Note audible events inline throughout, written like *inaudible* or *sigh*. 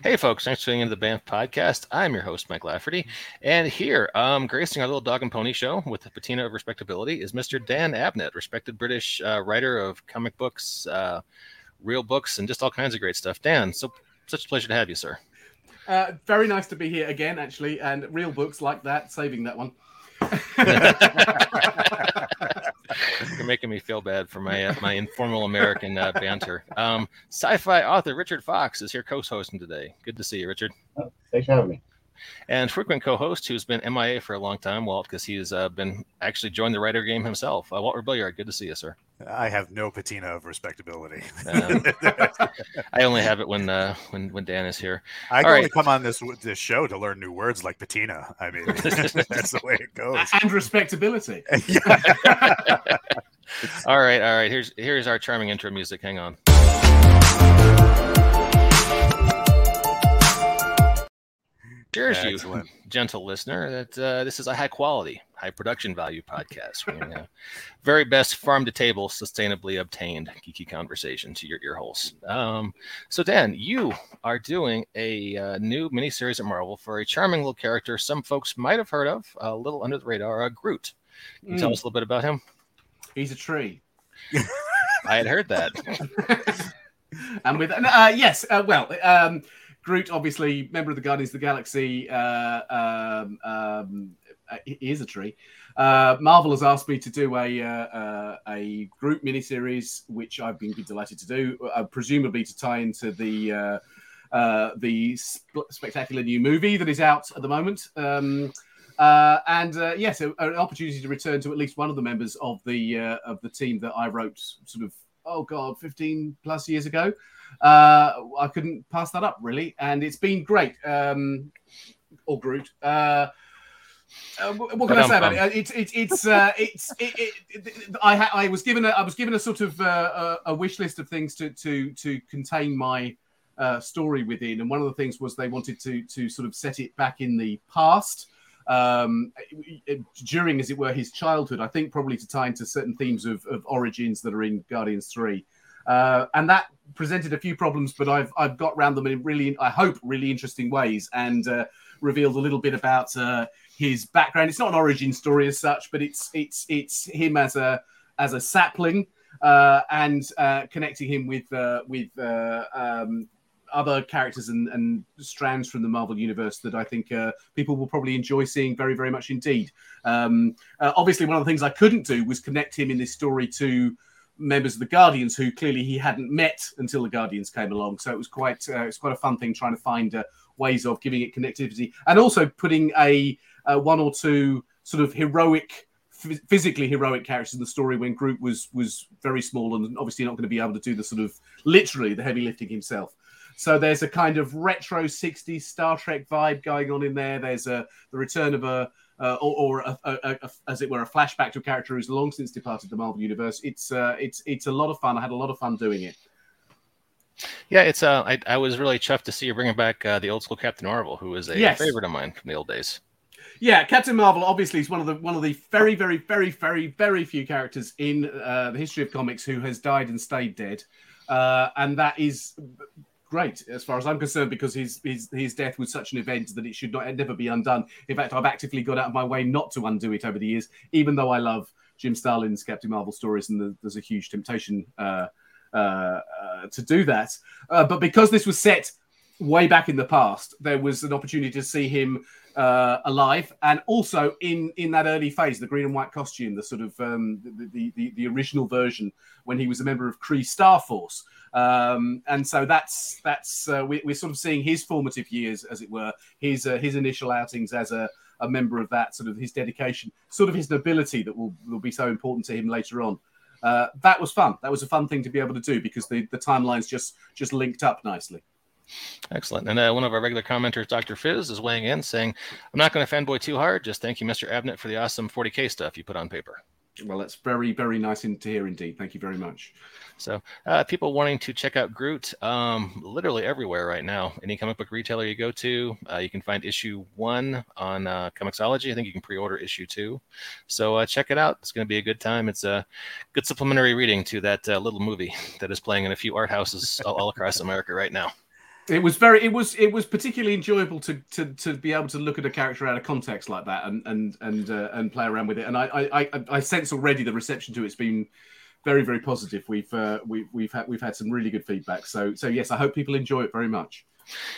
Hey, folks, thanks for tuning into the Banff podcast. I'm your host, Mike Lafferty. And here, um, gracing our little dog and pony show with the patina of respectability is Mr. Dan Abnett, respected British uh, writer of comic books, uh, real books, and just all kinds of great stuff. Dan, so such a pleasure to have you, sir. Uh, very nice to be here again, actually, and real books like that, saving that one. *laughs* You're making me feel bad for my uh, my informal American uh, banter. Um, sci-fi author Richard Fox is here co-hosting today. Good to see you, Richard. Oh, thanks for having me. And frequent co-host who's been MIA for a long time, Walt, because he's uh, been actually joined the writer game himself. Uh, Walt Rebelliard, good to see you, sir. I have no patina of respectability. Um, I only have it when uh, when when Dan is here. I All can only right. come on this this show to learn new words like patina. I mean, *laughs* that's the way it goes. and respectability. *laughs* All right, all right. Here's here's our charming intro music. Hang on. Cheers, you *laughs* gentle listener. That uh, this is a high quality, high production value podcast. bringing, uh, very best farm to table, sustainably obtained geeky conversation to your ear holes. Um, so, Dan, you are doing a uh, new miniseries at Marvel for a charming little character some folks might have heard of, a little under the radar, uh, Groot. Can you tell Mm. us a little bit about him? He's a tree. I had heard that. *laughs* and with uh, yes, uh, well, um, Groot, obviously member of the Guardians of the Galaxy, uh, um, um, he is a tree. Uh, Marvel has asked me to do a uh, uh, a Groot miniseries, which I've been delighted to do, uh, presumably to tie into the uh, the sp- spectacular new movie that is out at the moment. Um, uh, and uh, yes, an opportunity to return to at least one of the members of the uh, of the team that I wrote sort of oh god, fifteen plus years ago. Uh, I couldn't pass that up really, and it's been great. Um, or Groot. Uh, uh, what can I say about it? Uh, It's it's it's uh, *laughs* it's it, it, it, I ha- I was given a I was given a sort of uh, a, a wish list of things to to to contain my uh, story within, and one of the things was they wanted to to sort of set it back in the past um, during, as it were, his childhood. I think probably to tie into certain themes of, of origins that are in Guardians Three, uh, and that presented a few problems, but I've I've got around them in really, I hope, really interesting ways, and uh, revealed a little bit about uh, his background. It's not an origin story as such, but it's it's it's him as a as a sapling uh, and uh, connecting him with uh, with um, other characters and, and strands from the Marvel universe that I think uh, people will probably enjoy seeing very very much indeed. Um, uh, obviously, one of the things I couldn't do was connect him in this story to members of the Guardians who clearly he hadn't met until the Guardians came along. So it was quite uh, it's quite a fun thing trying to find uh, ways of giving it connectivity and also putting a, uh one or two sort of heroic physically heroic characters in the story when Groot was was very small and obviously not going to be able to do the sort of literally the heavy lifting himself. So there's a kind of retro '60s Star Trek vibe going on in there. There's a the return of a uh, or, or a, a, a, as it were a flashback to a character who's long since departed the Marvel universe. It's uh, it's it's a lot of fun. I had a lot of fun doing it. Yeah, it's uh, I, I was really chuffed to see you bringing back uh, the old school Captain Marvel, who is a Yes. favorite of mine from the old days. Yeah, Captain Marvel obviously is one of the one of the very very very very very few characters in uh, the history of comics who has died and stayed dead, uh, and that is great as far as I'm concerned because his his his death was such an event that it should not never be undone. In fact, I've actively got out of my way not to undo it over the years, even though I love Jim Starlin's Captain Marvel stories, and the, there's a huge temptation uh, uh, uh, to do that. Uh, but because this was set way back in the past, there was an opportunity to see him uh, alive, and also in in that early phase, the green and white costume, the sort of um, the, the, the the original version when he was a member of Kree Star Force. Um, and so that's that's uh, we, we're sort of seeing his formative years, as it were, his uh, his initial outings as a, a member of that sort of his dedication, sort of his nobility that will will be so important to him later on. Uh, that was fun. That was a fun thing to be able to do because the, the timelines just just linked up nicely. Excellent. And uh, one of our regular commenters, Dr. Fizz, is weighing in saying, I'm not going to fanboy too hard. Just thank you, Mr. Abnett, for the awesome 40K stuff you put on paper. Well, that's very very nice in, to hear indeed. Thank you very much. So, uh, people wanting to check out Groot, um, literally everywhere right now. Any comic book retailer you go to, uh, you can find issue one on uh, Comixology. I think you can pre-order issue two. So uh, check it out. It's going to be a good time. It's a good supplementary reading to that uh, little movie that is playing in a few art houses all, all across America right now. It was very. It was. It was particularly enjoyable to to to be able to look at a character out of context like that and and and uh, and play around with it. And I, I I sense already the reception to it's been very very positive. We've uh, we, we've had we've had some really good feedback. So so yes, I hope people enjoy it very much.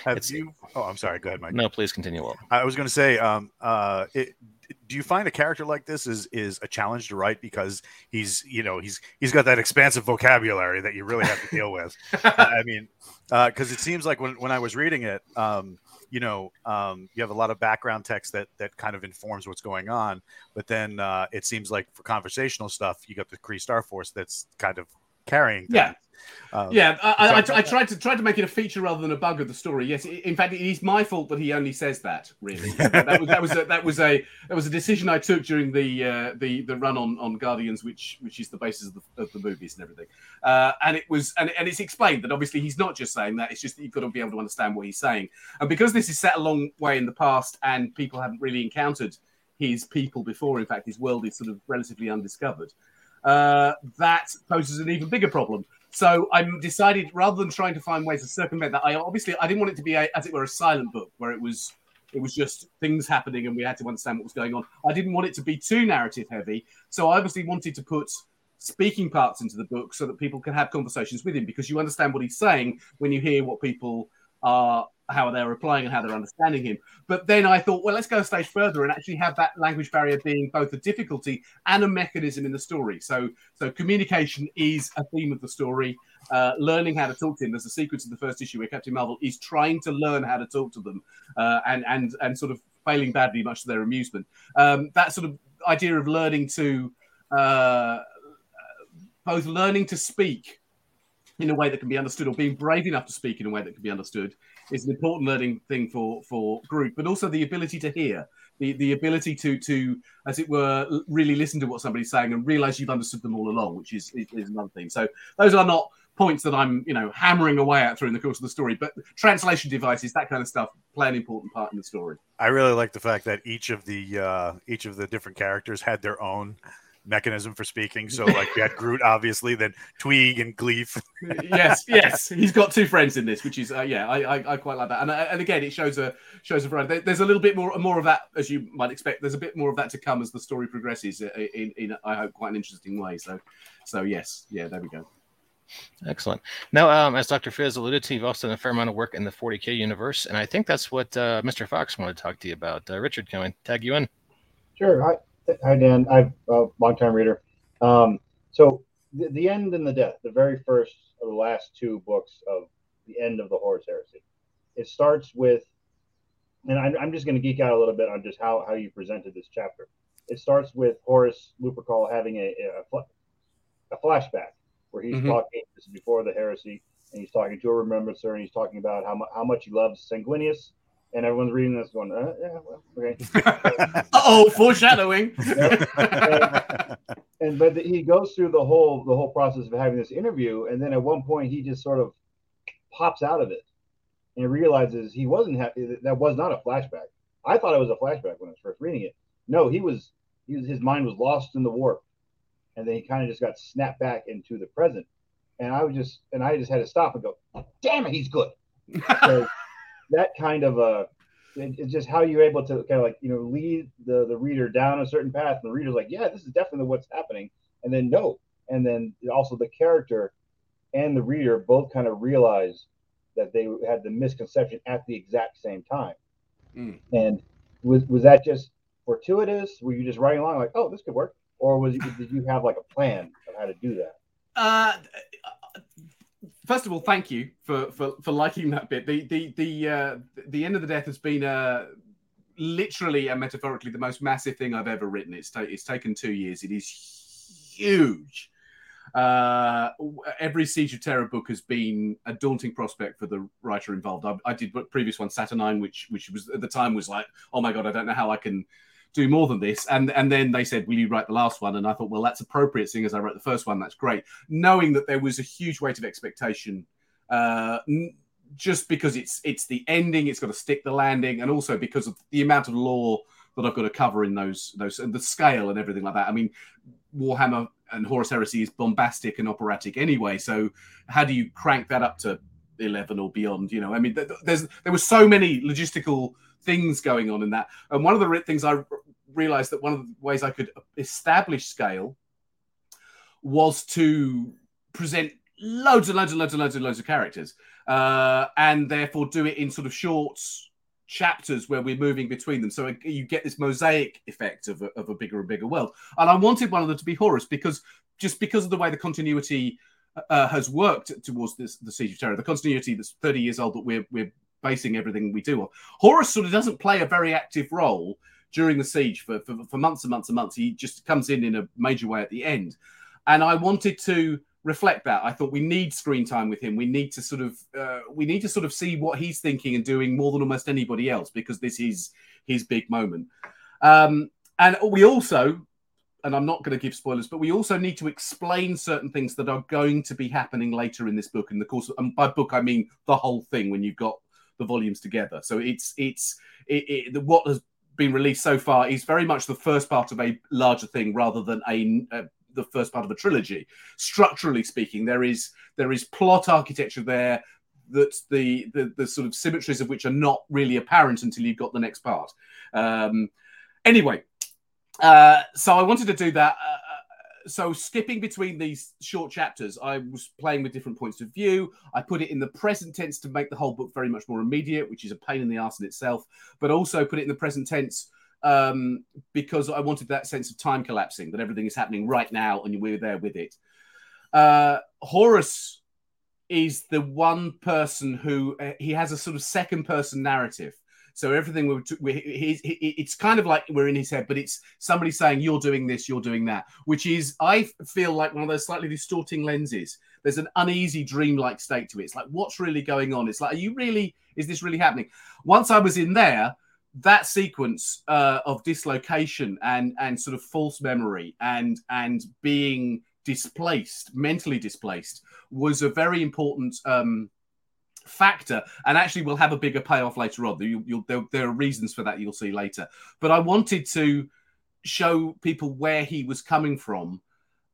Have It's- you? Oh, I'm sorry. Go ahead, Mike. No, please continue. Will. I was going to say, um, uh, it, do you find a character like this is is a challenge to write because he's you know he's he's got that expansive vocabulary that you really have to deal with. *laughs* I mean, because it seems like when when I was reading it, um, you know, um, you have a lot of background text that that kind of informs what's going on, but then uh, it seems like for conversational stuff, you got the Kree Star Force that's kind of carrying. Yeah. Um, Yeah, I, I, I, I tried to try to make it a feature rather than a bug of the story. Yes, in fact, it is my fault that he only says that. Really, *laughs* that was that was a, that was a that was a decision I took during the uh, the the run on on Guardians, which which is the basis of the, of the movies and everything. Uh, and it was and, and it's explained that obviously he's not just saying that; it's just that you've got to be able to understand what he's saying. And because this is set a long way in the past, and people haven't really encountered his people before, in fact, his world is sort of relatively undiscovered. Uh, that poses an even bigger problem. So I decided rather than trying to find ways to circumvent that, I obviously I didn't want it to be a, as it were a silent book where it was it was just things happening and we had to understand what was going on. I didn't want it to be too narrative heavy, so I obviously wanted to put speaking parts into the book so that people can have conversations with him because you understand what he's saying when you hear what people are how they're replying and how they're understanding him. But then I thought, well, let's go a stage further and actually have that language barrier being both a difficulty and a mechanism in the story. So, so communication is a theme of the story. Uh, learning how to talk to him. There's a sequence in the first issue where Captain Marvel is trying to learn how to talk to them, uh, and and and sort of failing badly, much to their amusement. Um, that sort of idea of learning to uh, both learning to speak in a way that can be understood or being brave enough to speak in a way that can be understood is an important learning thing for for Groot but also the ability to hear the the ability to to as it were really listen to what somebody's saying and realize you've understood them all along which is is, another thing. So those are not points that i'm you know hammering away at through in the course of the story but translation devices that kind of stuff play an important part in the story. I really like the fact that each of the uh, each of the different characters had their own mechanism for speaking. So, *laughs* like, we had Groot, obviously, then Tweeg and Gleef. *laughs* yes, yes, he's got two friends in this, which is uh, yeah, I, I I quite like that, and uh, and again, it shows a shows a variety. There's a little bit more more of that as you might expect. There's a bit more of that to come as the story progresses uh, in in I hope quite an interesting way. So, so yes, yeah, there we go. Excellent. Now, um, as Dr. Fizz alluded to, you've also done a fair amount of work in the 40K universe, and I think that's what uh, Mr. Fox wanted to talk to you about. Uh, Richard, can I tag you in? Sure. Hi, Dan. I'm a longtime reader. Um, so the, the end and the death, the very first of the last two books of the end of the Horus Heresy. It starts with, and I'm, I'm just going to geek out a little bit on just how, how you presented this chapter. It starts with Horus Lupercal having a, a, fl- a flashback where he's Mhm. talking, this is before the heresy, and he's talking to a remembrancer, and he's talking about how, mu- how much he loves Sanguinius. And everyone's reading this going, uh, yeah, well, okay. *laughs* oh, foreshadowing. *laughs* and but he goes through the whole the whole process of having this interview and then at one point he just sort of pops out of it and realizes he wasn't happy that was not a flashback. I thought it was a flashback when i was first reading it. No he was, he was his mind was lost in the warp. And then he kind of just got snapped back into the present. And i was just and i just had to stop and go damn it he's good. *laughs* So that kind of uh it, it's just how you're able to kind of like you know lead the the reader down a certain path and the reader's like yeah this is definitely what's happening and then no. And then also the character and the reader both kind of realize that they had the misconception at the exact same time. Mm. and was was that just fortuitous? Were you just writing along like oh this could work or was you, did you have like a plan of how to do that? Uh, first of all, thank you for, for, for liking that bit. The the the uh, the end of the death has been uh, literally and metaphorically the most massive thing I've ever written. It's ta- it's taken two years. It is huge. Uh, every Siege of Terra book has been a daunting prospect for the writer involved. I, I did previous one, Saturnine, which which was at the time was like, oh my god, I don't know how I can do more than this. And and then they said, will you write the last one? And I thought, well, that's appropriate, seeing as I wrote the first one. That's great, knowing that there was a huge weight of expectation. Uh, n- just because it's it's the ending, it's got to stick the landing, and also because of the amount of lore that I've got to cover in those those and the scale and everything like that. I mean, Warhammer and Horus Heresy is bombastic and operatic anyway. So how do you crank that up to eleven or beyond. You know, I mean, there's there were so many logistical things going on in that, and one of the things I realized that one of the ways I could establish scale was to present loads and loads and loads and loads and loads of characters, uh, and therefore do it in sort of short chapters where we're moving between them. So you get this mosaic effect of a, of a bigger and bigger world. And I wanted one of them to be Horus because just because of the way the continuity uh, has worked towards this, the Siege of Terra, the continuity that's 30 years old that we're, we're basing everything we do on. Horus sort of doesn't play a very active role during the siege for, for, for months and months and months. He just comes in in a major way at the end. And I wanted to reflect that. I thought we need screen time with him. We need to sort of uh, we need to sort of see what he's thinking and doing more than almost anybody else because this is his big moment. Um, and we also, and I'm not going to give spoilers, but we also need to explain certain things that are going to be happening later in this book. In the course, of, and by book I mean the whole thing when you've got the volumes together. So it's it's it, it, what has been released so far is very much the first part of a larger thing rather than a, a the first part of a trilogy. Structurally speaking, there is there is plot architecture there that the, the the sort of symmetries of which are not really apparent until you've got the next part. Um, anyway, uh, so I wanted to do that. Uh, uh, so skipping between these short chapters, I was playing with different points of view. I put it in the present tense to make the whole book very much more immediate, which is a pain in the ass in itself, but also put it in the present tense um, because I wanted that sense of time collapsing, that everything is happening right now and we're there with it. Uh, Horus is the one person who uh, he has a sort of second person narrative. So everything we're, we he, he, it's kind of like we're in his head, but it's somebody saying you're doing this, you're doing that, which is I feel like one of those slightly distorting lenses. There's an uneasy, dreamlike state to it. It's like what's really going on? It's like, are you really? Is this really happening? Once I was in there, that sequence uh, of dislocation and and sort of false memory and and being displaced, mentally displaced, was a very important um, factor, and actually will have a bigger payoff later on. You, you'll, there, there are reasons for that you'll see later. But I wanted to show people where he was coming from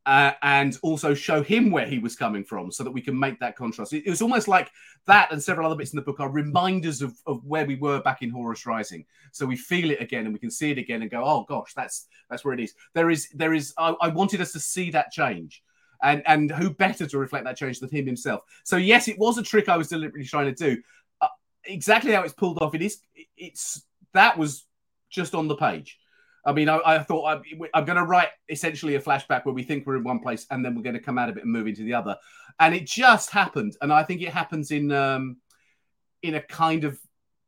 uh, and also show him where he was coming from so that we can make that contrast. It, it, was almost like that and several other bits in the book are reminders of, of where we were back in Horus Rising. So we feel it again and we can see it again and go, oh gosh, that's that's where it is. There is there is I, I wanted us to see that change. And and who better to reflect that change than him himself? So yes, it was a trick I was deliberately trying to do. Uh, exactly how it's pulled off, it is it's that was just on the page I mean, I, I thought I'm, I'm going to write essentially a flashback where we think we're in one place and then we're going to come out of it and move into the other, and it just happened. And I think it happens in um, in a kind of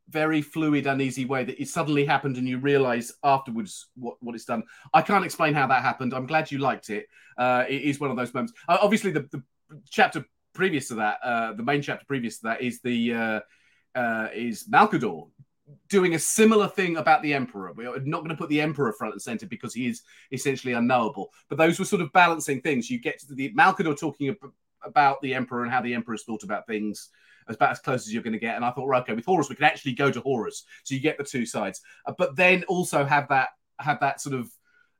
very fluid, and easy way that it suddenly happened and you realize afterwards what, what it's done. I can't explain how that happened. I'm glad you liked it. Uh, it is one of those moments. Uh, obviously, the, the, chapter previous to that, uh, the main chapter previous to that, is the uh, uh, is Malcador doing a similar thing about the emperor. We're not going to put the emperor front and center because he is essentially unknowable. But those were sort of balancing things. You get to the Malcador talking about the emperor and how the emperor's thought about things about as close as you're going to get. And I thought, right, okay, with Horus, we can actually go to Horus, so you get the two sides, uh, but then also have that have that sort of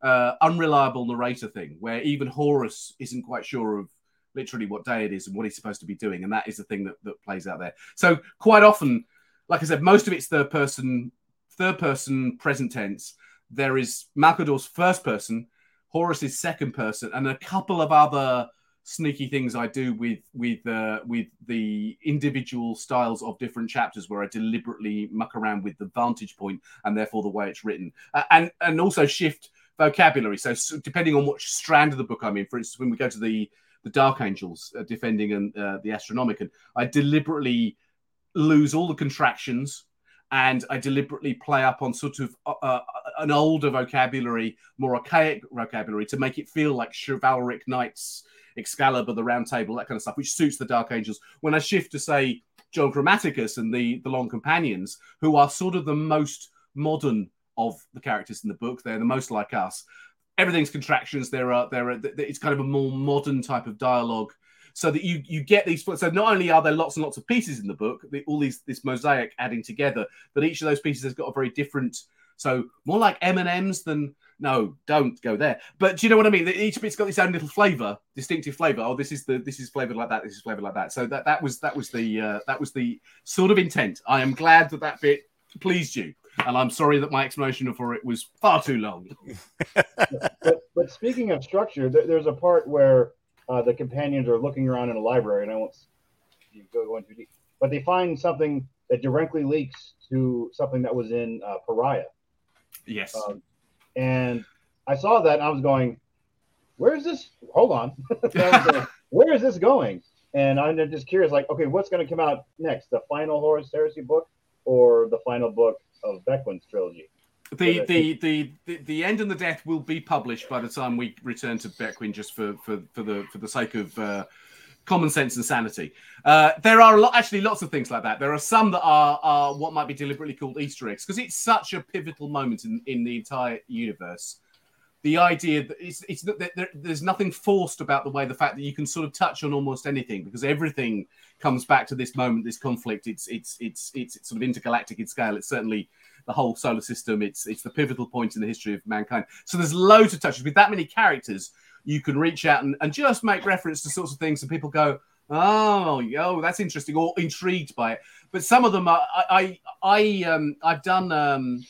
uh, unreliable narrator thing where even Horus isn't quite sure of literally what day it is and what he's supposed to be doing, and that is the thing that, that plays out there. So quite often like I said, most of it's third person, third person present tense. There is Malcador's first person, Horus's second person, and a couple of other sneaky things I do with with uh, with the individual styles of different chapters, where I deliberately muck around with the vantage point and therefore the way it's written, uh, and and also shift vocabulary. So, so, depending on which strand of the book I'm in, for instance, when we go to the the Dark Angels uh, defending and uh, the Astronomican, I deliberately lose all the contractions and I deliberately play up on sort of uh, uh, an older vocabulary, more archaic vocabulary to make it feel like chivalric knights, Excalibur, the Round Table, that kind of stuff, which suits the Dark Angels. When I shift to say John Grammaticus and the the Long Companions, who are sort of the most modern of the characters in the book, they're the most like us. Everything's contractions. There are uh, there are. Uh, it's kind of a more modern type of dialogue so that you you get these. So not only are there lots and lots of pieces in the book, the, all these this mosaic adding together, but each of those pieces has got a very different So more like M and M's than no, don't go there. But do you know what I mean? Each bit's got its own little flavor, distinctive flavor. Oh, this is the this is flavored like that. This is flavored like that. So that that was that was the uh, that was the sort of intent. I am glad that that bit pleased you, and I'm sorry that my explanation for it was far too long. but, but speaking of structure, there, there's a part where uh, the companions are looking around in a library, and I won't go going too deep, but they find something that directly leaks to something that was in uh, Pariah. Yes. Um, and I saw that and I was going, where is this? Hold on. *laughs* *laughs* going, where is this going? And I'm just curious, like, okay, what's going to come out next? The final Horus Heresy book or the final book of Bequin's trilogy? The, the, the, the, the end and the death will be published by the time we return to Bequin, just for, for, for the for the sake of uh, common sense and sanity. Uh, there are a lot, actually lots of things like that. There are some that are, are what might be deliberately called Easter eggs because it's such a pivotal moment in, in the entire universe. The idea that it's, it's that there, there's nothing forced about the way the fact that you can sort of touch on almost anything because everything comes back to this moment, this conflict. It's it's it's it's, it's sort of intergalactic in scale. It's certainly the whole solar system. It's it's the pivotal point in the history of mankind. So there's loads of touches with that many characters you can reach out and, and just make reference to sorts of things and people go, oh, yo, that's interesting, or intrigued by it. But some of them, are, I, I, I um, I've done um,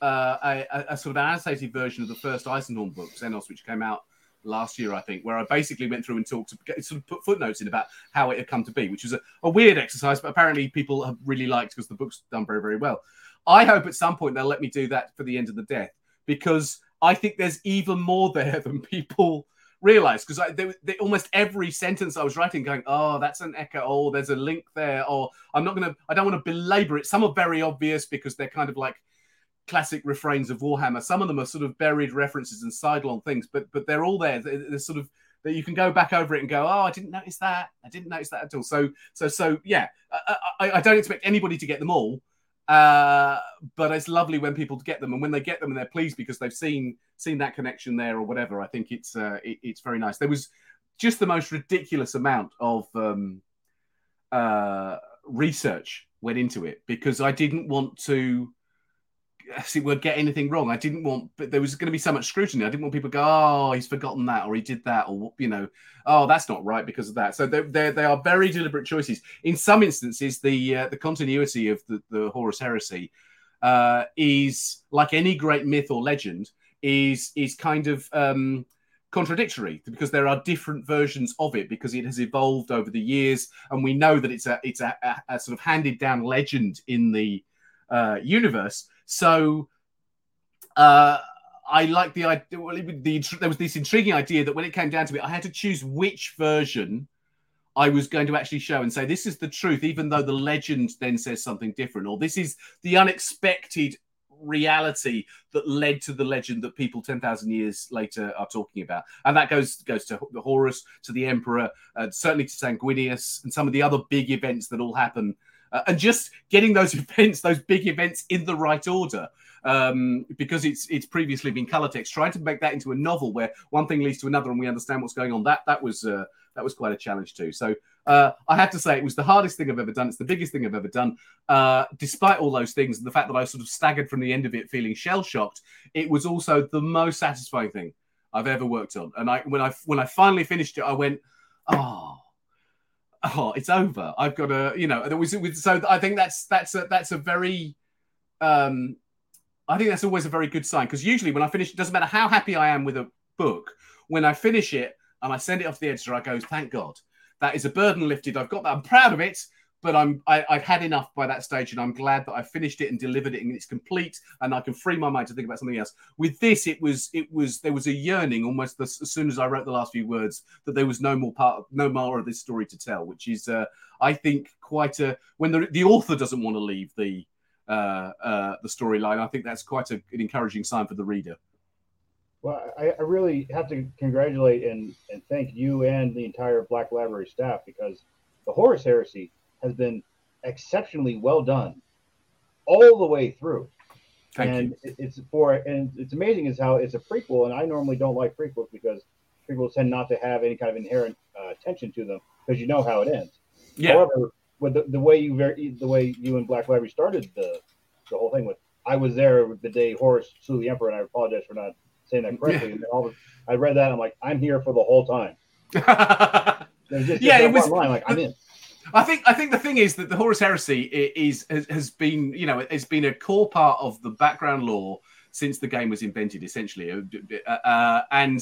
uh, a, a, sort of annotated version of the first Eisenhorn book, Xenos, which came out last year, I think, where I basically went through and talked to sort of put footnotes in about how it had come to be, which was a, a weird exercise, but apparently people have really liked because the book's done very, very well. I hope at some point they'll let me do that for the end of the death because I think there's even more there than people realize because they, they, almost every sentence I was writing, going, "Oh, that's an echo. Oh, there's a link there." Or I'm not gonna. I don't want to belabor it. Some are very obvious because they're kind of like classic refrains of Warhammer. Some of them are sort of buried references and sidelong things, but but they're all there. They're, they're sort of that you can go back over it and go, "Oh, I didn't notice that. I didn't notice that at all." So so so yeah, I, I, I don't expect anybody to get them all. Uh, but it's lovely when people get them, and when they get them and they're pleased because they've seen seen that connection there or whatever. I think it's uh, it, it's very nice. There was just the most ridiculous amount of um, uh, research went into it because I didn't want to we'll get anything wrong. I didn't want, but there was going to be so much scrutiny. I didn't want people to go, oh, he's forgotten that, or he did that, or you know, oh, that's not right because of that. So they they they are very deliberate choices. In some instances, the uh, the continuity of the the Horus Heresy uh, is like any great myth or legend is is kind of um, contradictory because there are different versions of it because it has evolved over the years, and we know that it's a it's a, a, a sort of handed down legend in the uh, universe so uh, I like the idea. Well, the, there was this intriguing idea that when it came down to it, I had to choose which version I was going to actually show and say this is the truth, even though the legend then says something different, or this is the unexpected reality that led to the legend that people 10,000 years later are talking about. And that goes goes to Horus, to the Emperor, uh, certainly to Sanguinius, and some of the other big events that all happen uh, and just getting those *laughs* events, those big events, in the right order. Um, because it's it's previously been color text. Trying to make that into a novel where one thing leads to another and we understand what's going on. That that was uh, that was quite a challenge too. So uh, I have to say it was the hardest thing I've ever done. It's the biggest thing I've ever done. Uh, despite all those things, and the fact that I sort of staggered from the end of it feeling shell shocked, it was also the most satisfying thing I've ever worked on. And I when I when I finally finished it, I went, oh oh, it's over. I've got a, you know, there was so I think that's that's a that's a very um I think that's always a very good sign because usually when I finish, it doesn't matter how happy I am with a book, when I finish it and I send it off to the editor, I go, thank God. That is a burden lifted. I've got that. I'm proud of it but I'm I, have had enough by that stage, and I'm glad that I finished it and delivered it, and it's complete, and I can free my mind to think about something else. With this, it was it was there was a yearning almost as, as soon as I wrote the last few words that there was no more part, no more of this story to tell, which is uh, I think quite a when the the author doesn't want to leave the uh, uh, the storyline. I think that's quite a, an encouraging sign for the reader. Well, I, I really have to congratulate and, and thank you and the entire Black Library staff because the Horus Heresy has been exceptionally well done all the way through. Thank and you. it's for and it's amazing is how it's a prequel, and I normally don't like prequels because prequels tend not to have any kind of inherent uh, tension to them because you know how it ends. Yeah. However, with the, the way you very the way you and Black Library started the the whole thing with, I was there the day Horace slew the Emperor, and I apologize for not saying that correctly. And then all of, I read that, I'm like, I'm here for the whole time. *laughs* Just, Yeah, it was- line, like I'm in. I think I think the thing is that the Horus Heresy is has, been you know it's been a core part of the background lore since the game was invented, essentially, uh, uh, and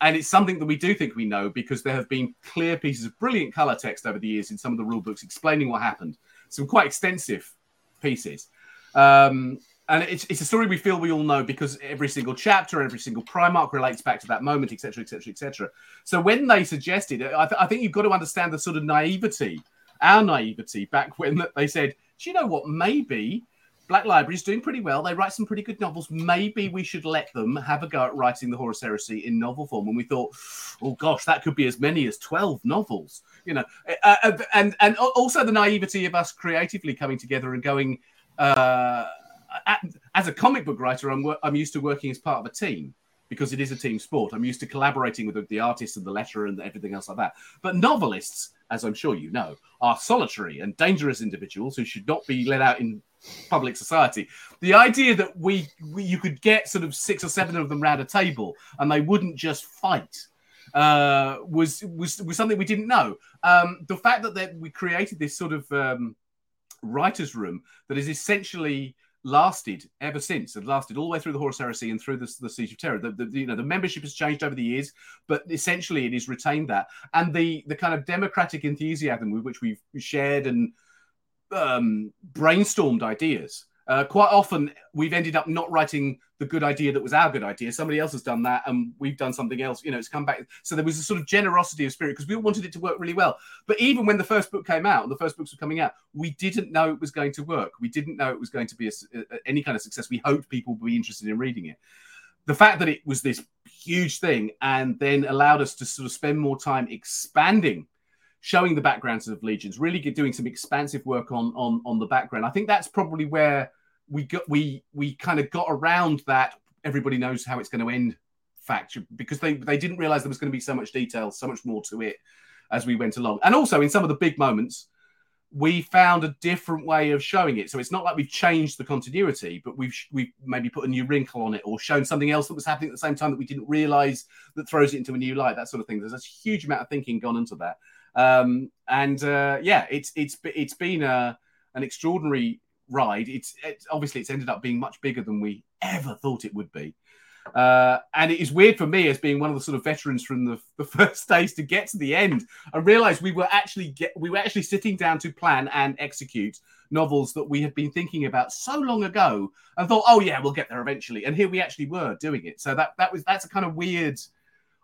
and it's something that we do think we know because there have been clear pieces of brilliant color text over the years in some of the rule books explaining what happened. Some quite extensive pieces. Um, and it's, it's a story we feel we all know because every single chapter, every single Primarch relates back to that moment, etc., etc., etc. So when they suggested, I, th- I think you've got to understand the sort of naivety, our naivety back when they said, "Do you know what? Maybe Black Library is doing pretty well. They write some pretty good novels. Maybe we should let them have a go at writing the Horus Heresy in novel form." And we thought, "Oh gosh, that could be as many as twelve novels." You know, uh, uh, and and also the naivety of us creatively coming together and going. Uh, as a comic book writer, I'm I'm used to working as part of a team because it is a team sport. I'm used to collaborating with the artists and the letter and everything else like that. But novelists, as I'm sure you know, are solitary and dangerous individuals who should not be let out in public society. The idea that we, we you could get sort of six or seven of them round a table and they wouldn't just fight uh, was was was something we didn't know. Um, the fact that, that we created this sort of um, writers' room that is essentially lasted ever since. It lasted all the way through the Horus Heresy and through the, the Siege of Terra. The, the, you know the membership has changed over the years, but essentially it has retained that. And the the kind of democratic enthusiasm with which we've shared and um, brainstormed ideas. Uh, quite often, we've ended up not writing the good idea that was our good idea. Somebody else has done that, and we've done something else. You know, it's come back. So there was a sort of generosity of spirit because we wanted it to work really well. But even when the first book came out the first books were coming out, we didn't know it was going to work. We didn't know it was going to be a, a, any kind of success. We hoped people would be interested in reading it. The fact that it was this huge thing and then allowed us to sort of spend more time expanding showing the backgrounds of legions, really doing some expansive work on on on the background. I think that's probably where we got we we kind of got around that. Everybody knows how it's going to end factor because they they didn't realize there was going to be so much detail, so much more to it as we went along. And also in some of the big moments, we found a different way of showing it. So it's not like we've changed the continuity, but we've we've maybe put a new wrinkle on it or shown something else that was happening at the same time that we didn't realize that throws it into a new light. That sort of thing. There's a huge amount of thinking gone into that. Um, and uh, yeah, it's it's it's been a, an extraordinary ride. It's, it's, obviously it's ended up being much bigger than we ever thought it would be. Uh, and it is weird for me as being one of the sort of veterans from the, the *laughs* first days to get to the end and realize we were actually get we were actually sitting down to plan and execute novels that we had been thinking about so long ago and thought, oh yeah, we'll get there eventually. And here we actually were doing it. So that that was that's a kind of weird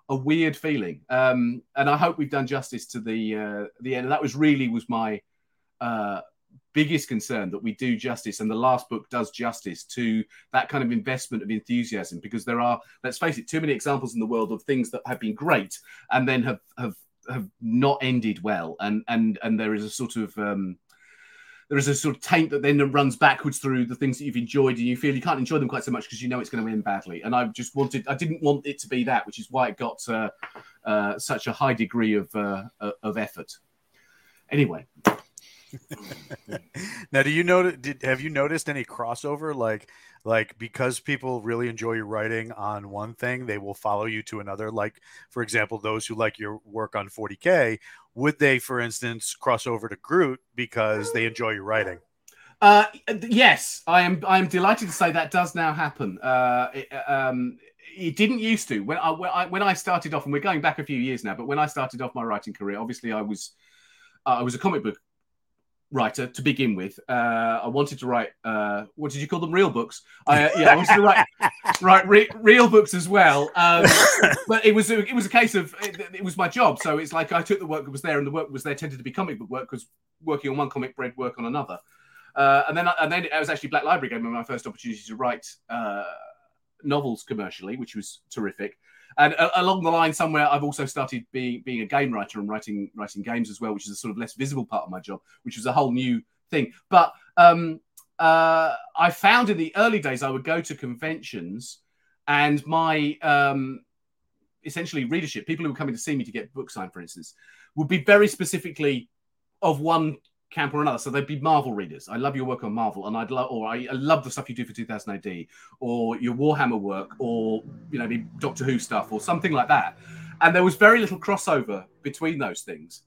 a weird feeling. Um, and I hope we've done justice to the uh, the end. That was really was my uh, biggest concern that we do justice, and the last book does justice to that kind of investment of enthusiasm. Because there are, let's face it, too many examples in the world of things that have been great and then have have have not ended well, and and and there is a sort of um, there is a sort of taint that then runs backwards through the things that you've enjoyed and you feel you can't enjoy them quite so much because you know it's going to end badly. And i just wanted i didn't want it to be that which is why it got uh, uh, such a high degree of uh, of effort. Anyway *laughs* now do you know did have you noticed any crossover? Like like because people really enjoy your writing on one thing they will follow you to another. Like for example those who like your work on 40k would they for instance cross over to groot because they enjoy your writing? Uh, yes i am i am delighted to say that does now happen. Uh, it, um, it didn't used to. When I, when I when i started off and we're going back a few years now but when i started off my writing career obviously i was uh, i was a comic book writer to begin with. Uh, I wanted to write uh, what did you call them? Real books. I, uh, yeah, I wanted to write *laughs* write re- real books as well. Um, but it was a, it was a case of it, it, was my job. So it's like I took the work that was there, and the work was there tended to be comic book work because working on one comic bred work on another. Uh, and then and then it was actually Black Library gave me my first opportunity to write uh, novels commercially, which was terrific and uh, along the line somewhere i've also started being being a game writer and writing writing games as well which is a sort of less visible part of my job which was a whole new thing. But um, uh, i found in the early days i would go to conventions and my um, essentially readership people who were coming to see me to get book signed for instance would be very specifically of one camp or another. So they'd be Marvel readers. I love your work on Marvel, and I'd love, or I, I love the stuff you do for 2000 AD, or your Warhammer work, or you know, Doctor Who stuff, or something like that. And there was very little crossover between those things.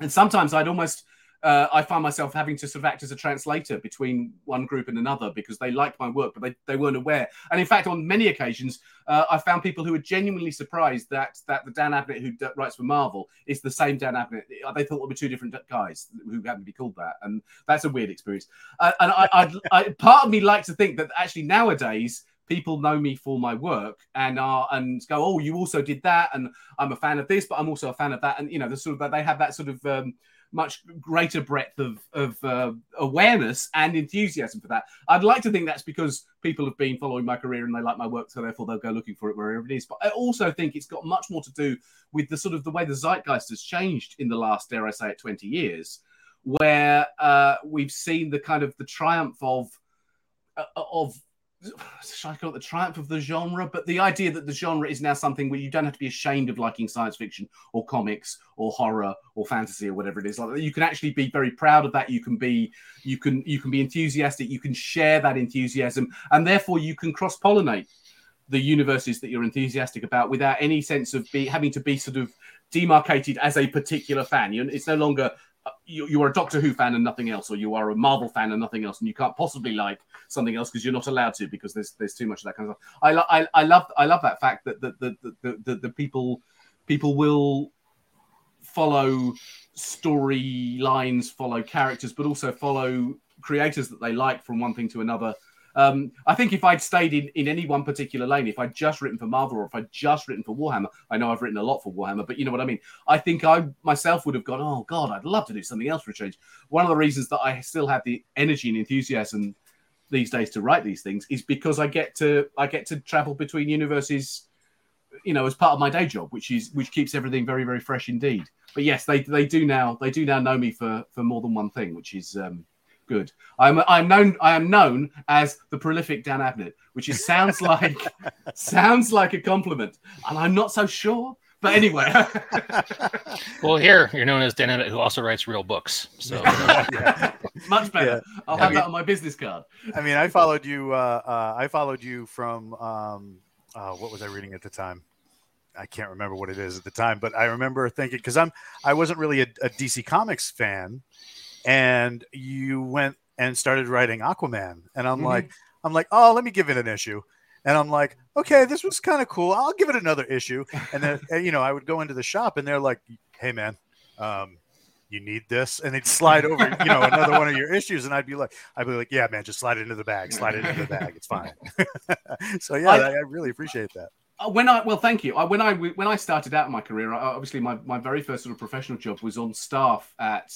And sometimes I'd almost uh, I find myself having to sort of act as a translator between one group and another because they liked my work, but they, they weren't aware. And in fact, on many occasions, uh, I found people who were genuinely surprised that that the Dan Abnett who writes for Marvel is the same Dan Abnett. They thought there were two different guys who happened to be called that, and that's a weird experience. Uh, and I, I, I, part of me likes to think that actually nowadays people know me for my work and are and go, oh, you also did that, and I'm a fan of this, but I'm also a fan of that, and you know, the sort of they have that sort of um, much greater breadth of, of uh, awareness and enthusiasm for that. I'd like to think that's because people have been following my career and they like my work, so therefore they'll go looking for it wherever it is. But I also think it's got much more to do with the sort of the way the zeitgeist has changed in the last, dare I say it, 20 years, where uh, we've seen the kind of the triumph of uh, of *sighs* should I call it the triumph of the genre? But the idea that the genre is now something where you don't have to be ashamed of liking science fiction or comics or horror or fantasy or whatever it is. Like you can actually be very proud of that. You can be you can you can be enthusiastic. You can share that enthusiasm, and therefore you can cross pollinate the universes that you're enthusiastic about without any sense of be having to be sort of demarcated as a particular fan. You, it's no longer you, you are a Doctor Who fan and nothing else, or you are a Marvel fan and nothing else, and you can't possibly like something else because you're not allowed to because there's there's too much of that kind of stuff. I, lo- I, I love I love that fact that the the, the, the, the people people will follow storylines, follow characters, but also follow creators that they like from one thing to another um, I think if I'd stayed in, in any one particular lane, if I'd just written for Marvel or if I'd just written for Warhammer, I know I've written a lot for Warhammer, but you know what I mean? I think I myself would have gone, oh God, I'd love to do something else for a change. One of the reasons that I still have the energy and enthusiasm these days to write these things is because I get to I get to travel between universes, you know, as part of my day job, which is which keeps everything very very fresh indeed. But yes, they they do now they do now know me for for more than one thing, which is um, good. I'm I'm known I am known as the prolific Dan Abnett, which is sounds *laughs* like sounds like a compliment, and I'm not so sure. But anyway, *laughs* well, here you're known as Dan Abnett, who also writes real books. So *laughs* yeah. much better. Yeah. I'll have I mean, that on my business card. I mean, I followed you. Uh, uh, I followed you from um, uh, what was I reading at the time? I can't remember what it is at the time, but I remember thinking because I'm I wasn't really a, a DC Comics fan, and you went and started writing Aquaman, and I'm mm-hmm. like, I'm like, oh, let me give it an issue. And I'm like, okay, this was kind of cool. I'll give it another issue. And then, *laughs* you know, I would go into the shop and they're like, hey, man, um, you need this. And they'd slide over, you know, another one of your issues. And I'd be like, I'd be like, yeah, man, just slide it into the bag, slide it into the bag. It's fine. *laughs* so, yeah, I, I, really appreciate that. Uh, when I, well, thank you. I, when I, when I started out in my career, I, obviously my, my very first sort of professional job was on staff at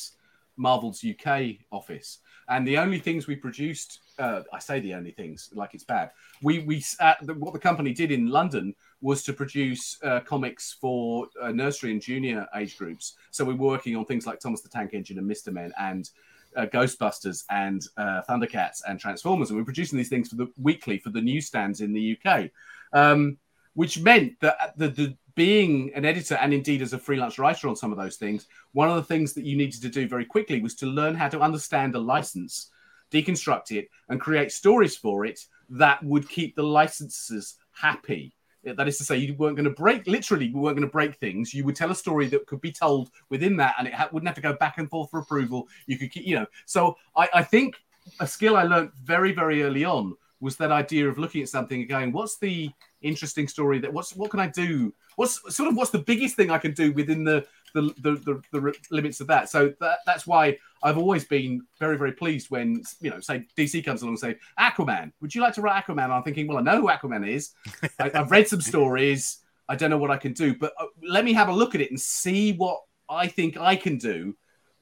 Marvel's UK office. And the only things we produced, uh, I say the only things like it's bad. We we the, what the company did in London was to produce uh, comics for uh, nursery and junior age groups. So we were working on things like Thomas the Tank Engine and Mister Men and uh, Ghostbusters and uh, Thundercats and Transformers, and we are producing these things for the weekly for the newsstands in the UK, um, which meant that the, the being an editor and indeed as a freelance writer on some of those things, one of the things that you needed to do very quickly was to learn how to understand a license, deconstruct it, and create stories for it that would keep the licensors happy. That is to say, you weren't going to break, literally, you weren't going to break things. You would tell a story that could be told within that, and it ha- wouldn't have to go back and forth for approval. You could keep, you know. So I, I think a skill I learned very, very early on was that idea of looking at something and going, what's the interesting story that what's what can I do? What's sort of what's the biggest thing I can do within the the the, the, the limits of that? So that, that's why I've always been very very pleased when you know say DC comes along and say Aquaman, would you like to write Aquaman? I'm thinking, well, I know who Aquaman is. I, I've read some stories. I don't know what I can do, but uh, let me have a look at it and see what I think I can do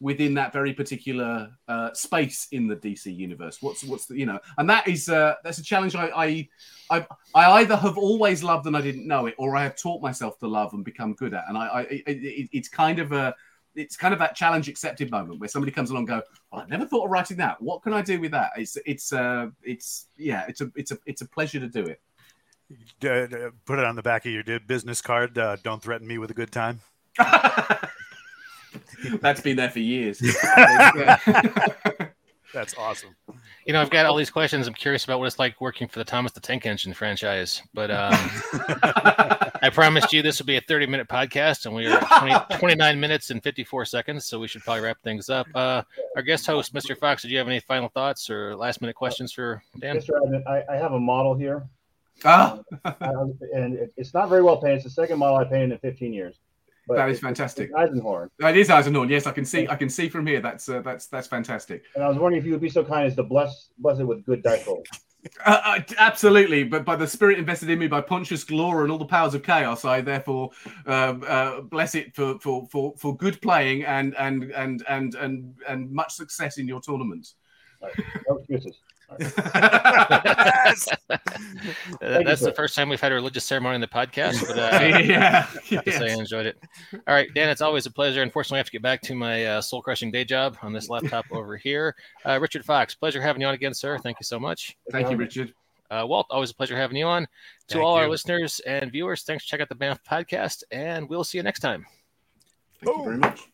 within that very particular uh, space in the DC universe. What's what's the you know, and that is uh, that's a challenge I, I I I either have always loved and I didn't know it, or I have taught myself to love and become good at. And I, I it, it's kind of a it's kind of that challenge accepted moment where somebody comes along and go, well, I never thought of writing that. What can I do with that? It's it's uh it's yeah, it's a it's a it's a pleasure to do it. Uh, put it on the back of your business card. Uh, don't threaten me with a good time. *laughs* That's been there for years. *laughs* *laughs* That's awesome. You know, I've got all these questions. I'm curious about what it's like working for the Thomas the Tank Engine franchise. But um, *laughs* I promised you this would be a 30 minute podcast, and we are 20, 29 minutes and 54 seconds. So we should probably wrap things up. Uh, our guest host, Mr. Fox, did you have any final thoughts or last minute questions for Dan? Mr. Abnett, I, I have a model here, ah, I- and it, it's not very well painted. It's the second model I painted in 15 years. But That is fantastic. Eisenhorn, that is Eisenhorn. Yes, I can see. I can see from here. That's uh, that's that's fantastic. and I was wondering if you would be so kind as to bless bless it with good dice rolls. Uh, uh, absolutely, but by the spirit invested in me by Pontius Glaw and all the powers of chaos, I therefore uh, uh, bless it for, for, for, for good playing and and and and and and much success in your tournament. No excuses. Yes. You, *laughs* That's the first time we've had a religious ceremony in the podcast, but uh, *laughs* yeah, I have to say I enjoyed it. All right, Dan, it's always a pleasure. Unfortunately, I have to get back to my uh, soul crushing day job on this laptop *laughs* over here. Uh, Richard Fox, pleasure having you on again, sir. Thank you so much. Thank you, Richard. Uh, Walt, always a pleasure having you on. To Thank all our listeners and viewers, thanks for checking out the Banff podcast, and we'll see you next time. Thank you very much.